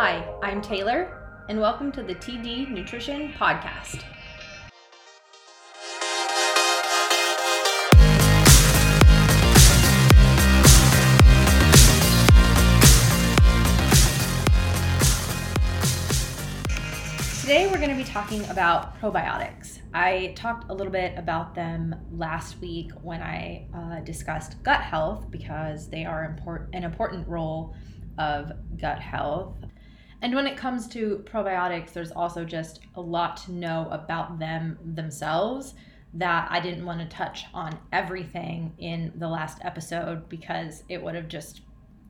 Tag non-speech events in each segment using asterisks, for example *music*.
Hi, I'm Taylor, and welcome to the TD Nutrition Podcast. Today, we're going to be talking about probiotics. I talked a little bit about them last week when I uh, discussed gut health because they are import- an important role of gut health. And when it comes to probiotics, there's also just a lot to know about them themselves that I didn't want to touch on everything in the last episode because it would have just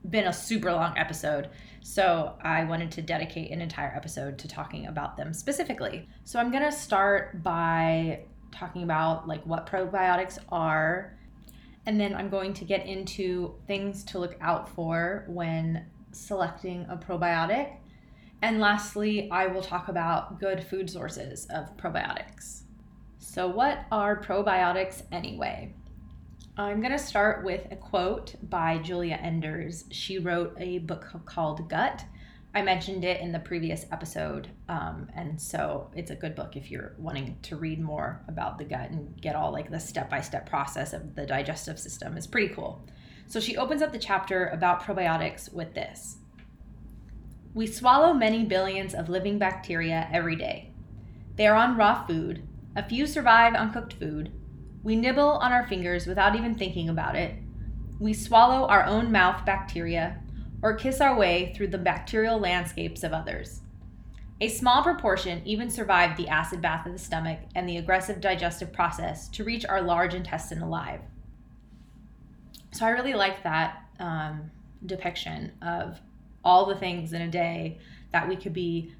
been a super long episode. So I wanted to dedicate an entire episode to talking about them specifically. So I'm going to start by talking about like what probiotics are and then I'm going to get into things to look out for when selecting a probiotic. And lastly, I will talk about good food sources of probiotics. So, what are probiotics anyway? I'm going to start with a quote by Giulia Enders. She wrote a book called Gut. I mentioned it in the previous episode, um, and so it's a good book if you're wanting to read more about the gut and get all like the step by step process of the digestive system. It's pretty cool. So she opens up the chapter about probiotics with this We swallow many billions of living bacteria every day. They are on raw food, a few survive on cooked food, we nibble on our fingers without even thinking about it. We swallow our own mouth bacteria or kiss our way through the bacterial landscapes of others. A small proportion even survive the acid bath of the stomach and the aggressive digestive process to reach our large intestine alive. So I really like that um, depiction of all the things in a day that we could be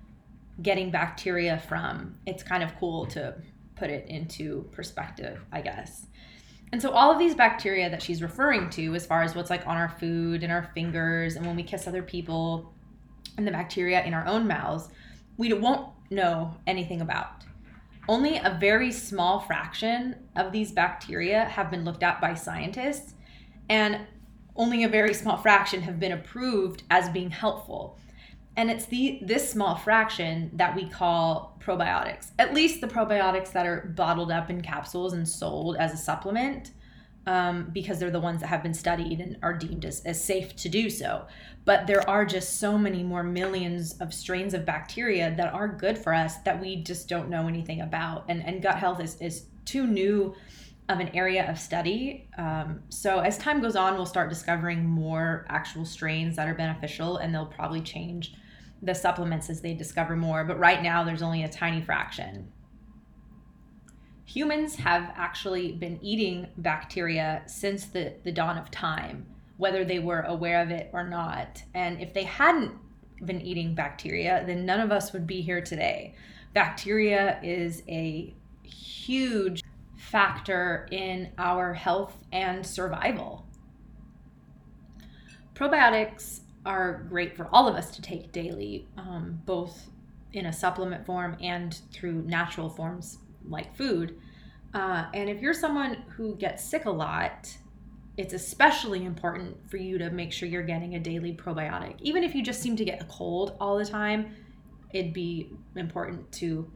getting bacteria from. It's kind of cool to put it into perspective, I guess. And so all of these bacteria that she's referring to, as far as what's like on our food and our fingers, and when we kiss other people, and the bacteria in our own mouths, we won't know anything about. Only a very small fraction of these bacteria have been looked at by scientists, and only a very small fraction have been approved as being helpful. And it's the this small fraction that we call probiotics. At least the probiotics that are bottled up in capsules and sold as a supplement, um, because they're the ones that have been studied and are deemed as, as safe to do so. But there are just so many more millions of strains of bacteria that are good for us that we just don't know anything about. And, and gut health is, is too new of an area of study. Um, so as time goes on, we'll start discovering more actual strains that are beneficial, and they'll probably change the supplements as they discover more. But right now, there's only a tiny fraction. Humans have actually been eating bacteria since the, the dawn of time, whether they were aware of it or not. And if they hadn't been eating bacteria, then none of us would be here today. Bacteria is a huge factor in our health and survival. Probiotics are great for all of us to take daily, um, both in a supplement form and through natural forms like food. Uh, and if you're someone who gets sick a lot, it's especially important for you to make sure you're getting a daily probiotic. Even if you just seem to get a cold all the time, it'd be important to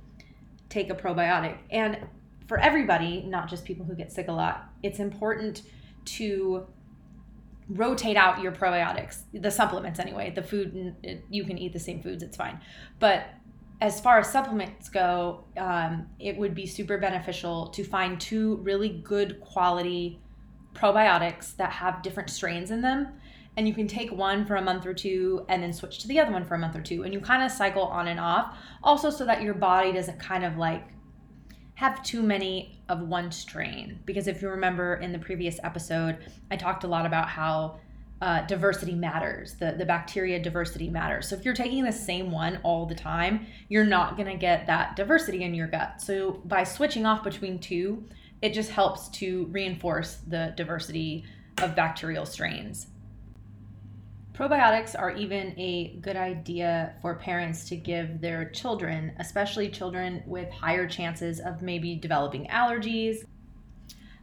take a probiotic. And for everybody, not just people who get sick a lot, it's important to rotate out your probiotics, the supplements anyway. The food, you can eat the same foods, it's fine. But as far as supplements go, um, it would be super beneficial to find two really good quality probiotics that have different strains in them. And you can take one for a month or two and then switch to the other one for a month or two. And you kind of cycle on and off. Also, so that your body doesn't kind of like have too many of one strain. Because if you remember in the previous episode, I talked a lot about how uh, diversity matters, the, the bacteria diversity matters. So if you're taking the same one all the time, you're not going to get that diversity in your gut. So by switching off between two, it just helps to reinforce the diversity of bacterial strains. Probiotics are even a good idea for parents to give their children, especially children with higher chances of maybe developing allergies,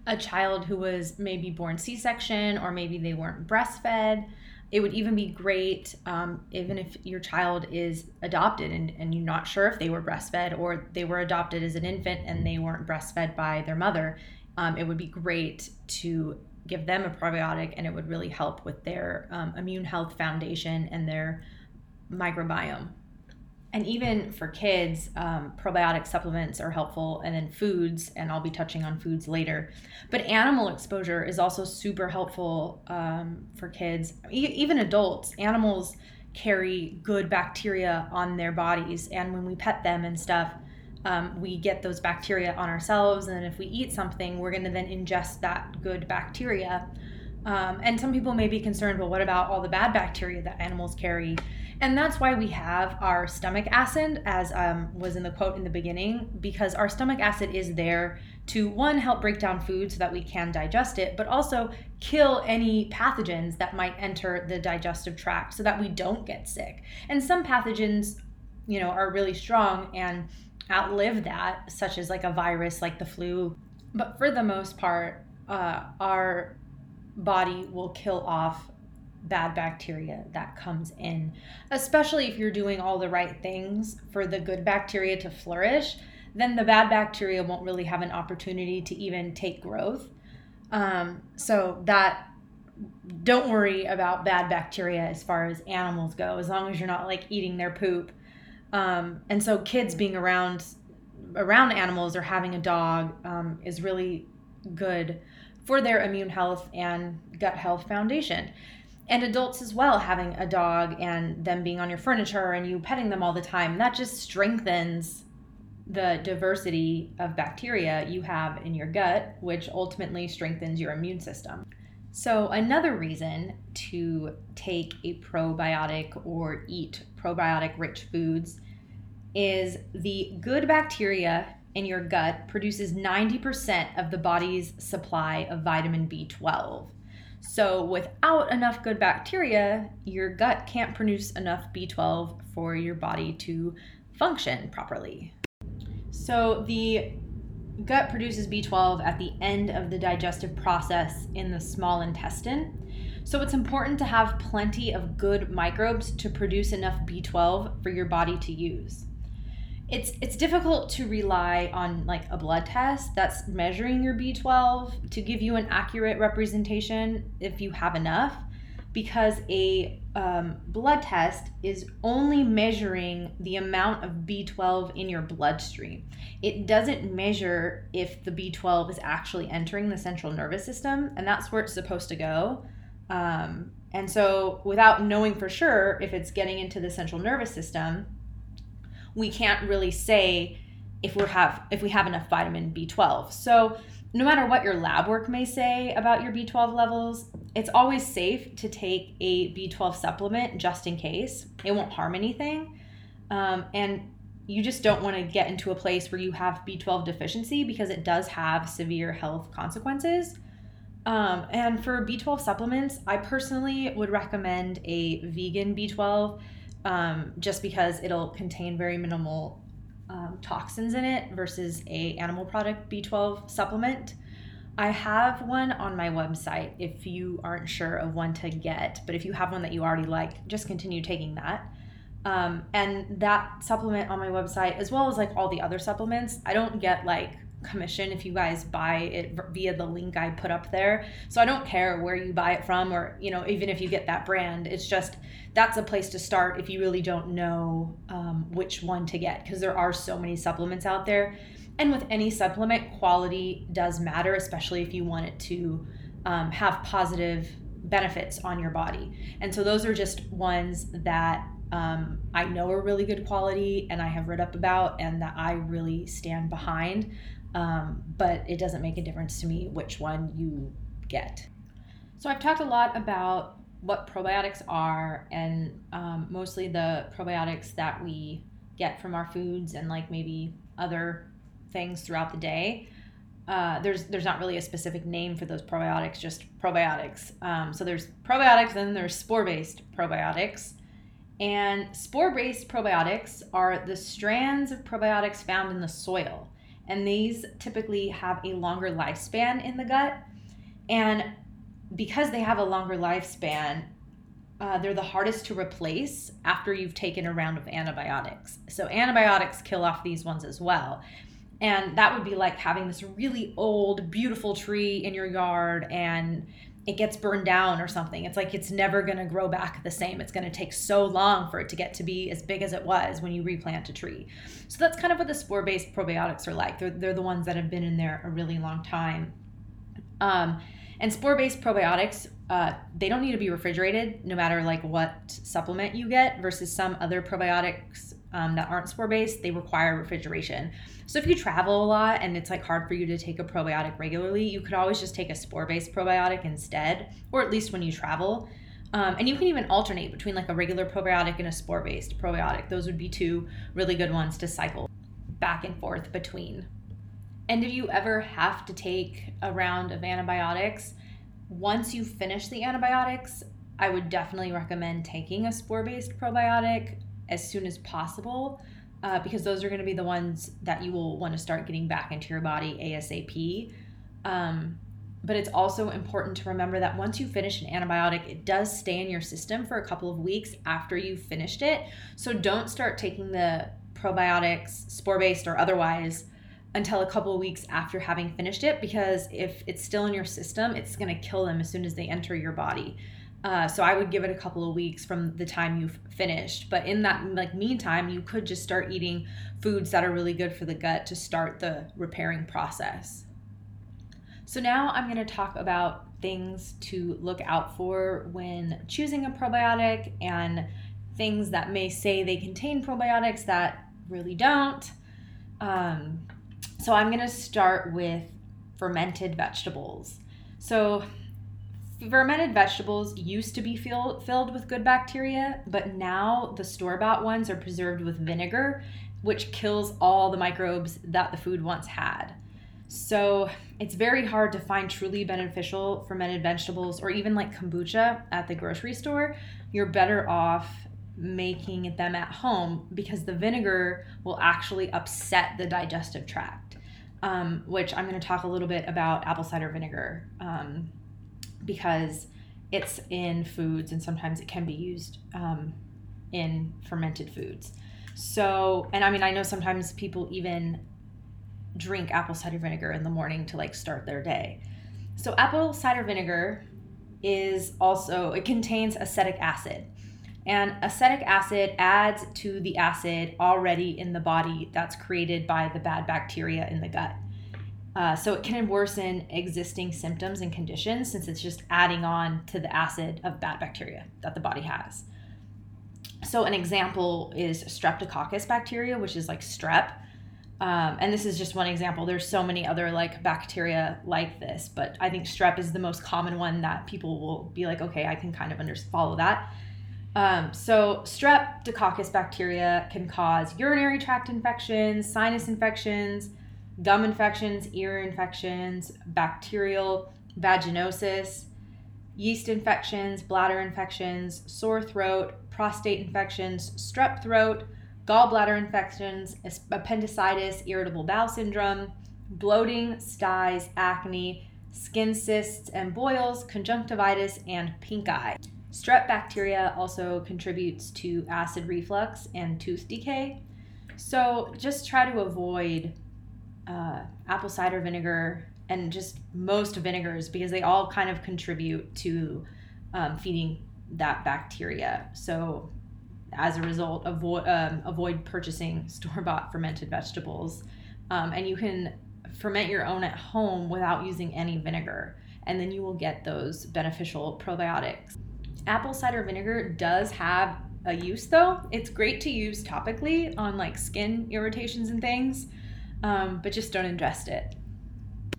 a child who was maybe born C section, or maybe they weren't breastfed. it would even be great, um, even if your child is adopted and, and you're not sure if they were breastfed or they were adopted as an infant and they weren't breastfed by their mother. Um, it would be great to give them a probiotic and it would really help with their um, immune health foundation and their microbiome and even for kids, um, probiotic supplements are helpful, and then foods, and I'll be touching on foods later. But animal exposure is also super helpful um, for kids, e- even adults. Animals carry good bacteria on their bodies, and when we pet them and stuff, um, we get those bacteria on ourselves. And if we eat something, we're going to then ingest that good bacteria. Um, and some people may be concerned, well, what about all the bad bacteria that animals carry? And that's why we have our stomach acid, as um, was in the quote in the beginning, because our stomach acid is there to one, help break down food so that we can digest it, but also kill any pathogens that might enter the digestive tract so that we don't get sick. And some pathogens, you know, are really strong and outlive that, such as like a virus like the flu. But for the most part, uh, our body will kill off bad bacteria that comes in, especially if you're doing all the right things for the good bacteria to flourish, then the bad bacteria won't really have an opportunity to even take growth. Um, so that don't worry about bad bacteria as far as animals go, as long as you're not like eating their poop. Um, and so kids being around around animals or having a dog um, is really good for their immune health and gut health foundation. And adults as well having a dog and them being on your furniture and you petting them all the time that just strengthens the diversity of bacteria you have in your gut which ultimately strengthens your immune system so another reason to take a probiotic or eat probiotic rich foods is the good bacteria in your gut produces 90% of the body's supply of vitamin B12 so, without enough good bacteria, your gut can't produce enough B12 for your body to function properly. So, the gut produces B12 at the end of the digestive process in the small intestine. So, it's important to have plenty of good microbes to produce enough B12 for your body to use it's it's difficult to rely on like a blood test that's measuring your B12 to give you an accurate representation if you have enough because a um, blood test is only measuring the amount of B12 in your bloodstream. It doesn't measure if the B12 is actually entering the central nervous system, and that's where it's supposed to go. Um, and so, without knowing for sure if it's getting into the central nervous system, we can't really say if we have if we have enough vitamin B12. So no matter what your lab work may say about your B12 levels, it's always safe to take a B12 supplement just in case. It won't harm anything. Um, and you just don't want to get into a place where you have B12 deficiency because it does have severe health consequences. Um, and for B12 supplements, I personally would recommend a vegan B12 um, just because it'll contain very minimal um, toxins in it versus a animal product B12 supplement. I have one on my website if you aren't sure of one to get, but if you have one that you already like, just continue taking that. Um, and that supplement on my website, as well as like all the other supplements, I don't get like commission if you guys buy it via the link I put up there. So I don't care where you buy it from or, you know, even if you get that brand, it's just that's a place to start if you really don't know um, which one to get because there are so many supplements out there. And with any supplement, quality does matter, especially if you want it to um, have positive benefits on your body. And so those are just ones that um, I know are really good quality and I have read up about and that I really stand behind um, but it doesn't make a difference to me which one you get. So I've talked a lot about what probiotics are and um, mostly the probiotics that we get from our foods and like maybe other things throughout the day. Uh, there's there's not really a specific name for those probiotics, just probiotics. Um, so there's probiotics, and there's spore-based probiotics. And spore-based probiotics are the strands of probiotics found in the soil and these typically have a longer lifespan in the gut. And because they have a longer lifespan, uh, they're the hardest to replace after you've taken a round of antibiotics. So, antibiotics kill off these ones as well. And that would be like having this really old, beautiful tree in your yard and it gets burned down or something. It's like it's never going to grow back the same. It's going to take so long for it to get to be as big as it was when you replant a tree. So that's kind of what the spore based probiotics are like. They're, they're the ones that have been in there a really long time. Um, and spore based probiotics, uh, they don't need to be refrigerated no matter like what supplement you get versus some other probiotics um, that aren't spore based, they require refrigeration. So if you travel a lot and it's like hard for you to take a probiotic regularly, you could always just take a spore based probiotic instead, or at least when you travel. Um, and you can even alternate between like a regular probiotic and a spore based probiotic. Those would be two really good ones to cycle back and forth between. And if you ever have to take a round of antibiotics, once you finish the antibiotics, I would definitely recommend taking a spore based probiotic as soon as possible uh, because those are going to be the ones that you will want to start getting back into your body ASAP. Um, but it's also important to remember that once you finish an antibiotic, it does stay in your system for a couple of weeks after you've finished it. So don't start taking the probiotics, spore based or otherwise, until a couple of weeks after having finished it because if it's still in your system, it's going to kill them as soon as they enter your body. Uh, so I would give it a couple of weeks from the time you've finished. But in that like meantime, you could just start eating foods that are really good for the gut to start the repairing process. So now I'm going to talk about things to look out for when choosing a probiotic and things that may say they contain probiotics that really don't. Um, so I'm going to start with fermented vegetables. So fermented vegetables used to be fill, filled with good bacteria, but now the store bought ones are preserved with vinegar, which kills all the microbes that the food once had. So it's very hard to find truly beneficial fermented vegetables or even like kombucha at the grocery store. You're better off making them at home because the vinegar will actually upset the digestive tract, um, which I'm going to talk a little bit about apple cider vinegar. Um, because it's in foods and sometimes it can be used um, in fermented foods. So, and I mean, I know sometimes people even drink apple cider vinegar in the morning to like start their day. So, apple cider vinegar is also, it contains acetic acid. And acetic acid adds to the acid already in the body that's created by the bad bacteria in the gut. Uh, so it can worsen existing symptoms and conditions since it's just adding on to the acid of bad bacteria that the body has. So an example is streptococcus bacteria, which is like strep. Um, and this is just one example. There's so many other like bacteria like this, but I think strep is the most common one that people will be like, okay, I can kind of under- follow that. Um, so streptococcus bacteria can cause urinary tract infections, sinus infections, gum infections, ear infections, bacterial vaginosis, yeast infections, bladder infections, sore throat, prostate infections, strep throat, gallbladder infections, appendicitis, irritable bowel syndrome, bloating, styes, acne, skin cysts and boils, conjunctivitis, and pink eye. Strep bacteria also contributes to acid reflux and tooth decay. So just try to avoid uh, apple cider vinegar and just most vinegars because they all kind of contribute to um, feeding that bacteria. So, as a result, avoid um, avoid purchasing *laughs* store bought fermented vegetables, um, and you can ferment your own at home without using any vinegar, and then you will get those beneficial probiotics. Apple cider vinegar does have a use though. It's great to use topically on like skin irritations and things um, but just don't ingest it.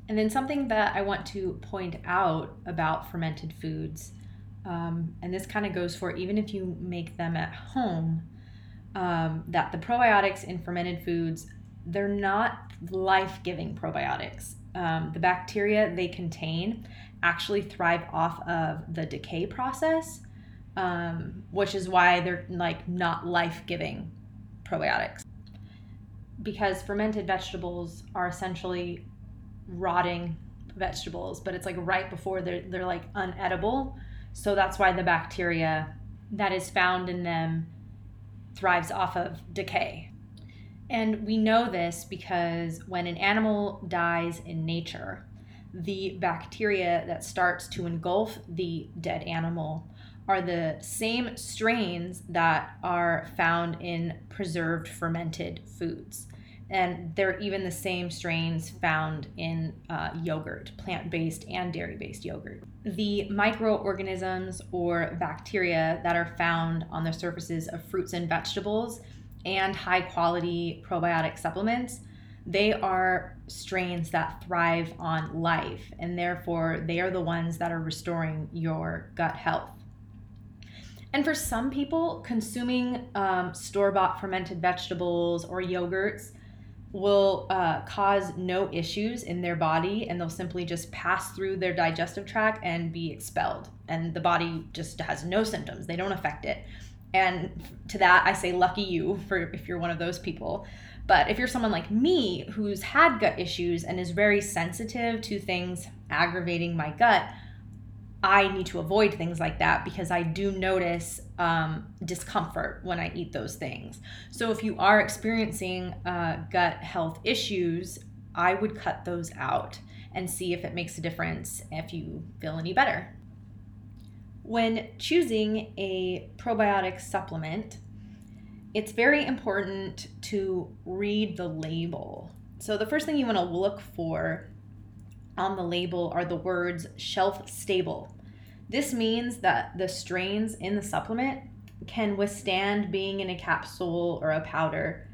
And then something that I want to point out about fermented foods, um, and this kind of goes for even if you make them at home, um, that the probiotics in fermented foods, they're not life giving probiotics. Um, the bacteria they contain actually thrive off of the decay process, um, which is why they're like not life giving probiotics because fermented vegetables are essentially rotting vegetables, but it's like right before they're they're like unedible. So that's why the bacteria that is found in them thrives off of decay. And we know this because when an animal dies in nature, the bacteria that starts to engulf the dead animal are the same strains that are found in preserved fermented foods. And they're even the same strains found in uh, yogurt, plant based and dairy based yogurt. The microorganisms or bacteria that are found on the surfaces of fruits and vegetables and high quality probiotic supplements they are strains that thrive on life, and therefore they are the ones that are restoring your gut health. And for some people, consuming um, store bought fermented vegetables or yogurts will uh, cause no issues in their body and they'll simply just pass through their digestive tract and be expelled. And the body just has no symptoms, they don't affect it. And to that, I say, lucky you for if you're one of those people. But if you're someone like me who's had gut issues and is very sensitive to things aggravating my gut, I need to avoid things like that because I do notice um, discomfort when I eat those things. So if you are experiencing uh, gut health issues, I would cut those out and see if it makes a difference if you feel any better. When choosing a probiotic supplement, it's very important to read the label. So, the first thing you want to look for on the label are the words shelf stable. This means that the strains in the supplement can withstand being in a capsule or a powder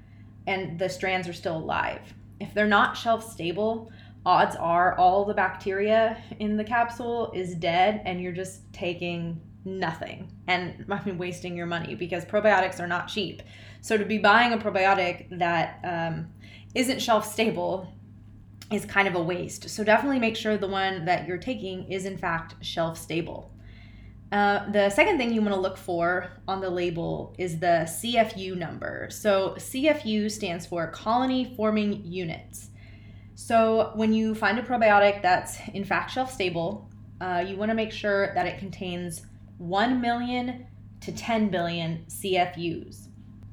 and the strands are still alive. If they're not shelf stable, odds are all the bacteria in the capsule is dead and you're just taking nothing and *laughs* I mean wasting your money because probiotics are not cheap. So to be buying a probiotic that um, not shelf stable is kind of a waste. So definitely make sure the one that you're taking is in fact shelf stable. Uh, the second thing you want to look for on the label is the CFU number. So CFU stands for colony forming units. So when you find a probiotic that's in fact shelf stable, uh, you want to make sure that it contains 1 million to 10 billion CFUs.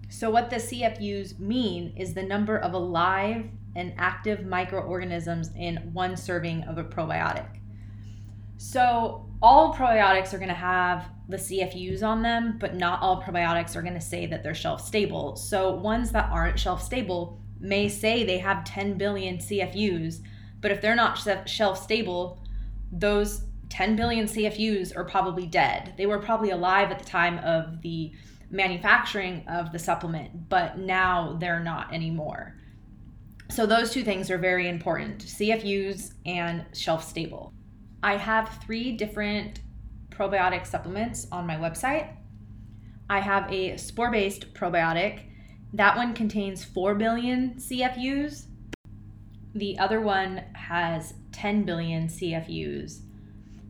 So, what the CFUs mean is the number of alive and active microorganisms in one serving of a probiotic. So, all probiotics are going to have the CFUs on them, but not all probiotics are going to say that they're shelf stable. So, ones that aren't shelf stable may say they have 10 billion CFUs, but if they're not shelf stable, those 10 billion CFUs are probably dead. They were probably alive at the time of the manufacturing of the supplement, but now they're not anymore. So, those two things are very important CFUs and shelf stable. I have three different probiotic supplements on my website. I have a spore based probiotic. That one contains 4 billion CFUs. The other one has 10 billion CFUs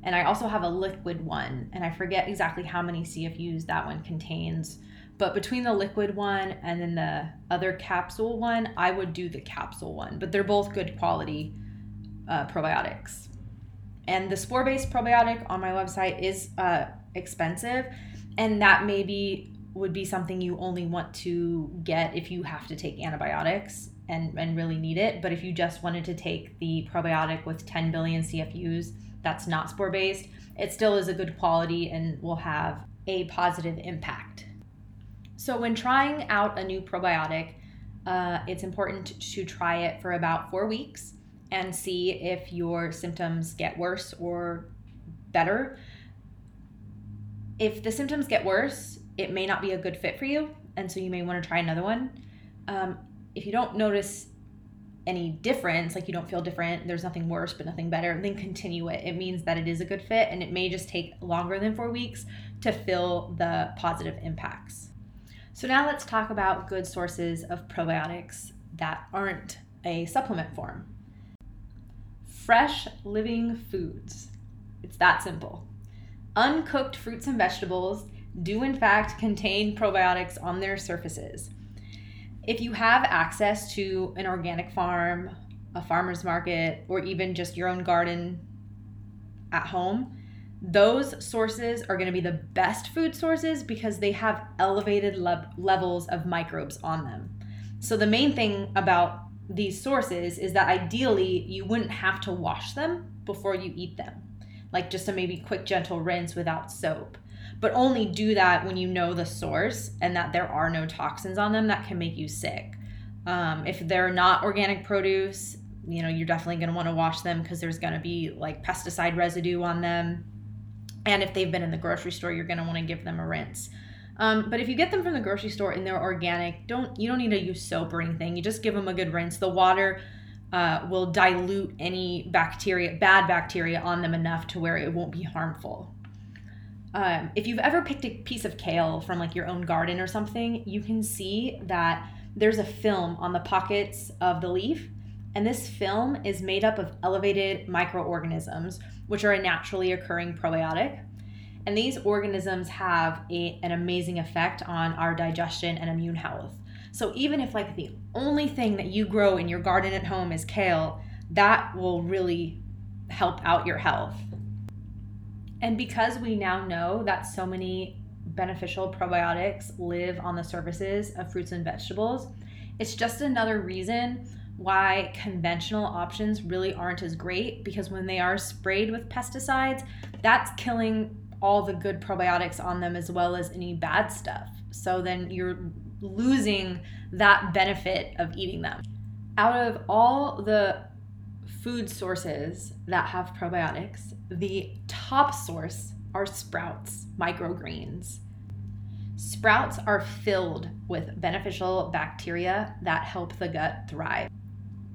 and I also have a liquid one, and I forget exactly how many CFUs that one contains. But between the liquid one and then the other capsule one, I would do the capsule one. But they're both good quality uh, probiotics. And the spore based probiotic on my website is uh, expensive, and that maybe would be something you only want to get if you have to take antibiotics and, and really need it. But if you just wanted to take the probiotic with 10 billion CFUs, that's not spore based, it still is a good quality and will have a positive impact. So, when trying out a new probiotic, uh, it's important to try it for about four weeks and see if your symptoms get worse or better. If the symptoms get worse, it may not be a good fit for you, and so you may want to try another one. Um, if you don't notice any difference, like you don't feel different, there's nothing worse but nothing better, then continue it. It means that it is a good fit and it may just take longer than four weeks to feel the positive impacts. So, now let's talk about good sources of probiotics that aren't a supplement form. Fresh living foods. It's that simple. Uncooked fruits and vegetables do, in fact, contain probiotics on their surfaces if you have access to an organic farm, a farmer's market, or even just your own garden at home, those sources are going to be the best food sources because they have elevated le- levels of microbes on them. So, the main thing about these sources is that ideally you wouldn't have to wash them before you eat them, like just a maybe quick, gentle rinse without soap. But only do that when you know the source and that there are no toxins on them that can make you sick. Um, if they're not organic produce, you know, you're definitely going to want to wash them because there's going to be like pesticide residue on them and if they've been in the grocery store, you're going to want to give them a rinse. Um, but if you get them from the grocery store and they're organic, don't you don't need to use soap or anything. You just give them a good rinse. The water uh, will dilute any bacteria, bad bacteria on them enough to where it won't be harmful. Um, if you've ever picked a piece of kale from like your own garden or something, you can see that there's a film on the pockets of the leaf, and this film is made up of elevated microorganisms which are a naturally occurring probiotic. And these organisms have a, an amazing effect on our digestion and immune health. So even if like the only thing that you grow in your garden at home is kale, that will really help out your health. And because we now know that so many beneficial probiotics live on the surfaces of fruits and vegetables, it's just another reason why conventional options really aren't as great because when they are sprayed with pesticides, that's killing all the good probiotics on them as well as any bad stuff. So then you're losing that benefit of eating them. Out of all the food sources that have probiotics, the top source are sprouts, microgreens. Sprouts are filled with beneficial bacteria that help the gut thrive.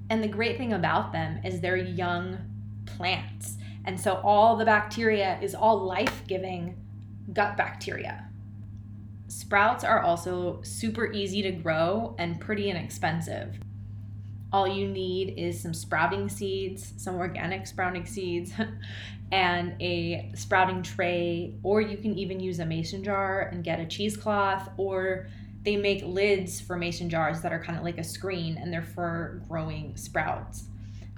And the great thing about them is they're young plants. And so all the bacteria is all life giving gut bacteria. Sprouts are also super easy to grow and pretty inexpensive. All you need is some sprouting seeds, some organic sprouting seeds, *laughs* and a sprouting tray, or you can even use a mason jar and get a cheesecloth or they make lids for mason jars that are kind of like a screen and they're for growing sprouts.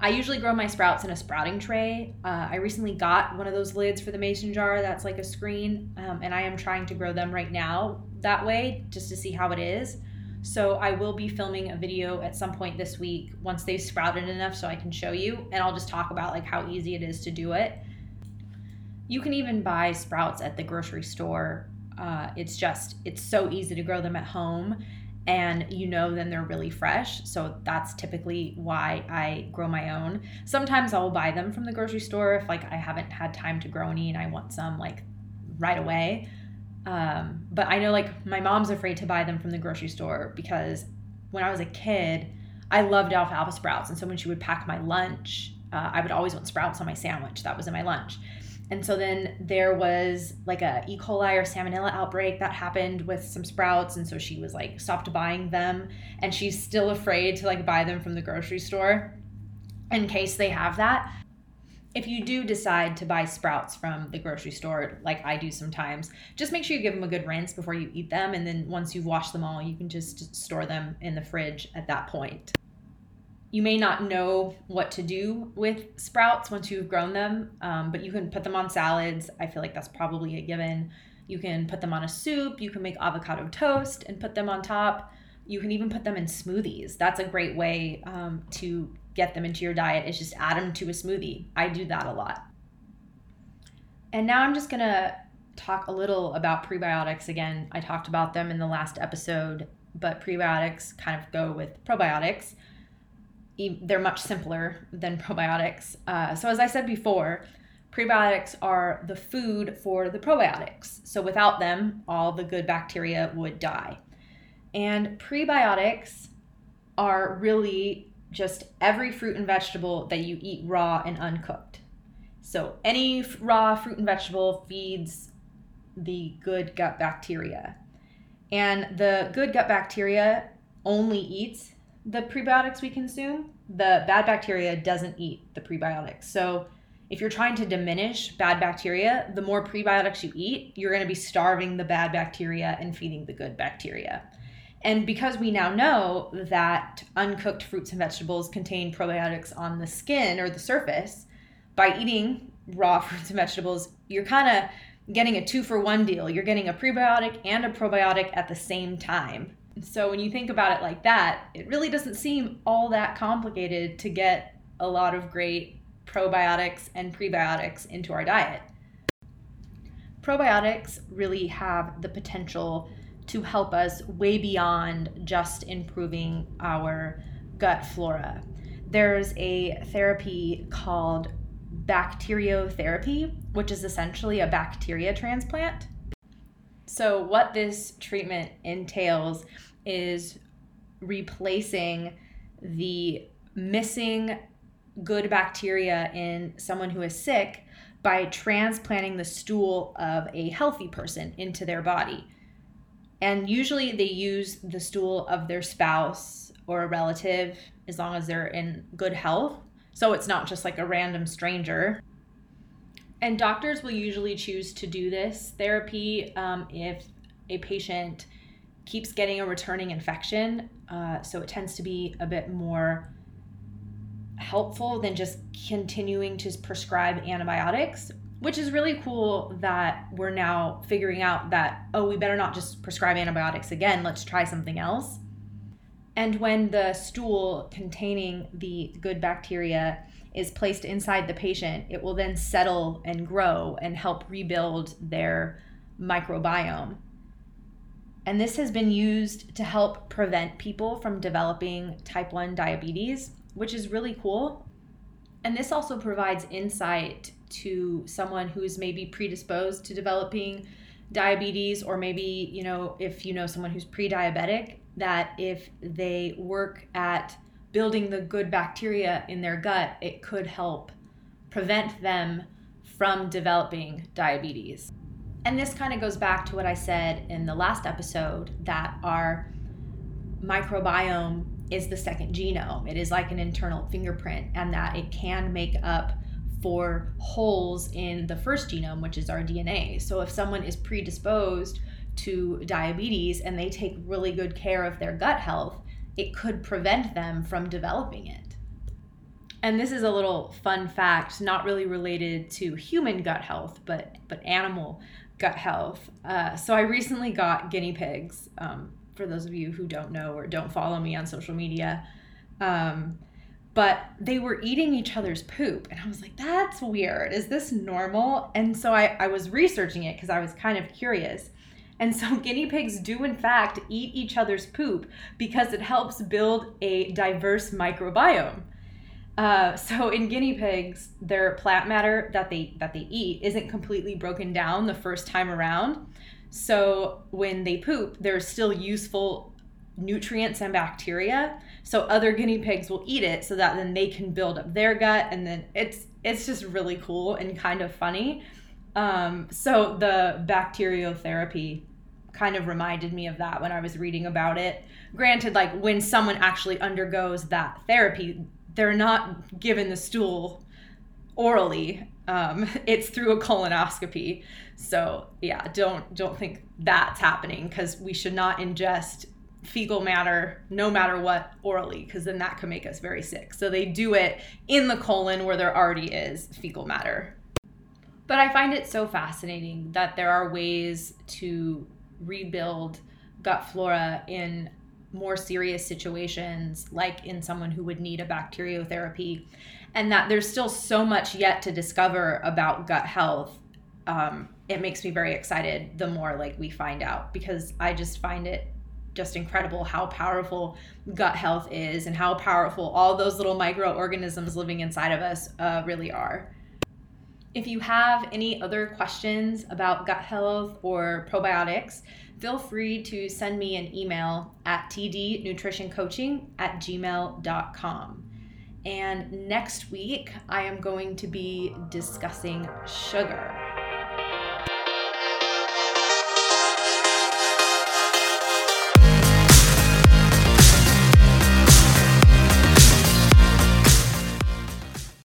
I usually grow my sprouts in a sprouting tray. Uh, I recently got one of those lids for the mason jar that's like a screen, um, and I am trying to grow them right now that way just to see how it is. So I will be filming a video at some point this week once they've sprouted enough so I can show you, and I'll just talk about like how easy it is to do it. You can even buy sprouts at the grocery store uh, it's just it's so easy to grow them at home and you know then they're really fresh. So that's typically why i grow my own. Sometimes i'll buy them from the grocery store if like i haven't had time to grow any and i want some like right away. Um, but i know like my mom's afraid to buy them from the grocery store because when i was a kid i loved alfalfa sprouts. And so when she would pack my lunch uh, i would always want sprouts on my sandwich. That was in my lunch and so then there was like a E. coli or salmonella outbreak that happened with some sprouts. And so she was like stopped buying them. And she's still afraid to like buy them from the grocery store in case they have that. If you do decide to buy sprouts from the grocery store, like I do sometimes, just make sure you give them a good rinse before you eat them. And then once you've washed them all, you can just store them in the fridge at that point you may not know what to do with sprouts once you've grown them, um, but you can put them on salads. I feel like that's probably a given. You can put them on a soup. You can make avocado toast and put them on top. You can even put them in smoothies. That's a great way um, to get them into your diet. Is just add them to a smoothie. I do that a lot. And now I'm just gonna talk a little about prebiotics again. I talked about them in the last episode, but prebiotics kind of go with probiotics they're much simpler than probiotics. Uh, so, as I said before, prebiotics are the food for the probiotics. So, without them, all the good bacteria would die. And prebiotics are really just every fruit and vegetable that you eat raw and uncooked. So, any raw fruit and vegetable feeds the good gut bacteria. And the good gut bacteria only eats the prebiotics we consume, the bad bacteria doesn't eat the prebiotics. So if you're trying to diminish bad bacteria, the more prebiotics you eat, you're going to be starving the bad bacteria and feeding the good bacteria. And because we now know that uncooked fruits and vegetables contain probiotics on the skin or the surface, by eating raw *laughs* fruits and vegetables, you're kind of getting a two for one deal. You're getting a prebiotic and a probiotic at the same time. So when you think about it like that, it really doesn't seem all that complicated to get a lot of great probiotics and prebiotics into our diet. Probiotics really have the potential to help us way beyond just improving our gut flora. There's a therapy called bacteriotherapy, which is essentially a bacteria transplant. So, what this treatment entails is replacing the missing good bacteria in someone who is sick by transplanting the stool of a healthy person into their body. And usually they use the stool of their spouse or a relative as long as they're in good health. So it's not just like a random stranger. And doctors will usually choose to do this therapy um, if a patient keeps getting a returning infection. Uh, so it tends to be a bit more helpful than just continuing to prescribe antibiotics, which is really cool that we're now figuring out that, oh, we better not just prescribe antibiotics again, let's try something else. And when the stool containing the good bacteria is placed inside the patient, it will then settle and grow and help rebuild their microbiome. And this has been used to help prevent people from developing type 1 diabetes, which is really cool. And this also provides insight to someone who's maybe predisposed to developing diabetes, or maybe, you know, if you know someone who's pre diabetic, that if they work at building the good bacteria in their gut, it could help prevent them from developing diabetes. And this kind of goes back to what I said in the last episode that our microbiome is the second genome. It is like an internal fingerprint, and that it can make up for holes in the first genome, which is our DNA. So if someone is predisposed to diabetes and they take really good care of their gut health, it could prevent them from developing it. And this is a little fun fact, not really related to human gut health, but but animal gut health. Uh, so I recently got guinea pigs. Um, for those of you who don't know or don't follow me on social media, um, but they were eating each other's poop, and I was like, "That's weird. Is this normal?" And so I, I was researching it because I was kind of curious. And so *laughs* guinea pigs do, in fact, eat each other's poop because it helps build a diverse microbiome. Uh, so in guinea pigs, their plant matter that they that they eat isn't completely broken down the first time around. So when they poop, there's still useful nutrients and bacteria. So other guinea pigs will eat it so that then they can build up their gut, and then it's it's just really cool and kind of funny. Um, so the bacteriotherapy kind of reminded me of that when I was reading about it. Granted, like when someone actually undergoes that therapy, they're not given the stool orally. Um, *laughs* it's through a colonoscopy. So yeah, don't don't think that's happening because we should not ingest fecal matter no matter what orally because then that could make us very sick. So they do it in the colon where there already is fecal matter. But I find it so fascinating that there are ways to rebuild gut flora in more serious situations, like in someone who would need a bacteriotherapy, and that there's still so much yet to discover about gut health. Um, it makes me very excited the more like we find out because I just find it just incredible how powerful gut health is and how powerful all those little microorganisms living inside of us uh, really are. If you have any other questions about gut health or probiotics, feel free to send me an email at tdnutritioncoaching at gmail.com. And next week, I am going to be discussing sugar.